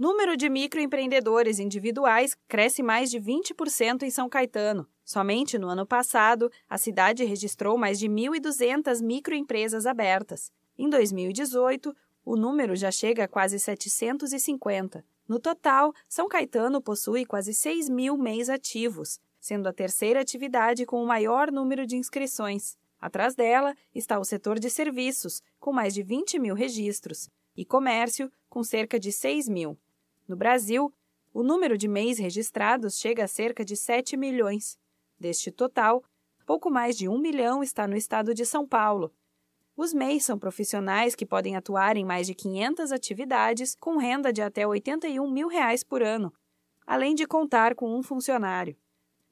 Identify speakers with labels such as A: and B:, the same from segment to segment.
A: Número de microempreendedores individuais cresce mais de 20% em São Caetano. Somente no ano passado, a cidade registrou mais de 1.200 microempresas abertas. Em 2018, o número já chega a quase 750. No total, São Caetano possui quase 6 mil MEIs ativos, sendo a terceira atividade com o maior número de inscrições. Atrás dela está o setor de serviços, com mais de 20 mil registros, e comércio, com cerca de 6 mil. No Brasil, o número de MEIs registrados chega a cerca de 7 milhões. Deste total, pouco mais de 1 milhão está no estado de São Paulo. Os MEIs são profissionais que podem atuar em mais de 500 atividades com renda de até 81 mil reais por ano, além de contar com um funcionário.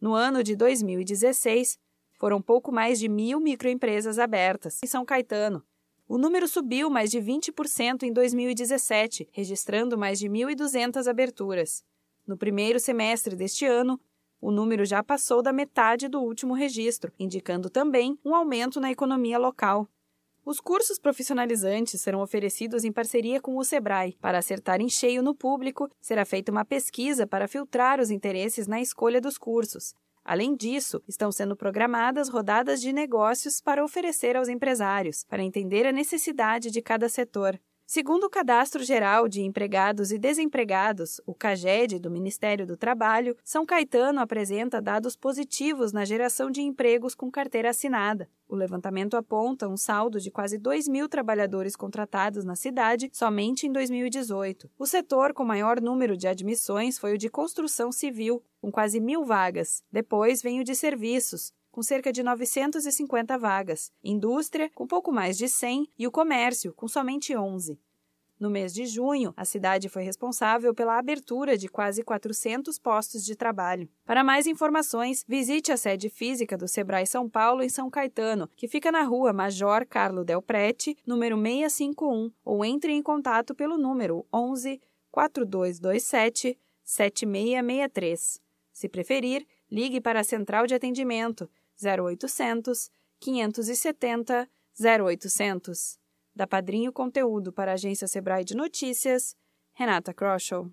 A: No ano de 2016, foram pouco mais de mil microempresas abertas em São Caetano. O número subiu mais de 20% em 2017, registrando mais de 1.200 aberturas. No primeiro semestre deste ano, o número já passou da metade do último registro, indicando também um aumento na economia local. Os cursos profissionalizantes serão oferecidos em parceria com o Sebrae. Para acertar em cheio no público, será feita uma pesquisa para filtrar os interesses na escolha dos cursos. Além disso, estão sendo programadas rodadas de negócios para oferecer aos empresários, para entender a necessidade de cada setor. Segundo o Cadastro Geral de Empregados e Desempregados, o CAGED, do Ministério do Trabalho, São Caetano apresenta dados positivos na geração de empregos com carteira assinada. O levantamento aponta um saldo de quase 2 mil trabalhadores contratados na cidade somente em 2018. O setor com maior número de admissões foi o de construção civil, com quase mil vagas. Depois vem o de serviços, com cerca de 950 vagas, indústria, com pouco mais de 100 e o comércio, com somente 11. No mês de junho, a cidade foi responsável pela abertura de quase 400 postos de trabalho. Para mais informações, visite a sede física do Sebrae São Paulo em São Caetano, que fica na rua Major Carlo Del Prete, número 651, ou entre em contato pelo número 11 4227 7663. Se preferir, ligue para a central de atendimento 0800 570 0800. Da Padrinho Conteúdo para a Agência Sebrae de Notícias, Renata Kroschel.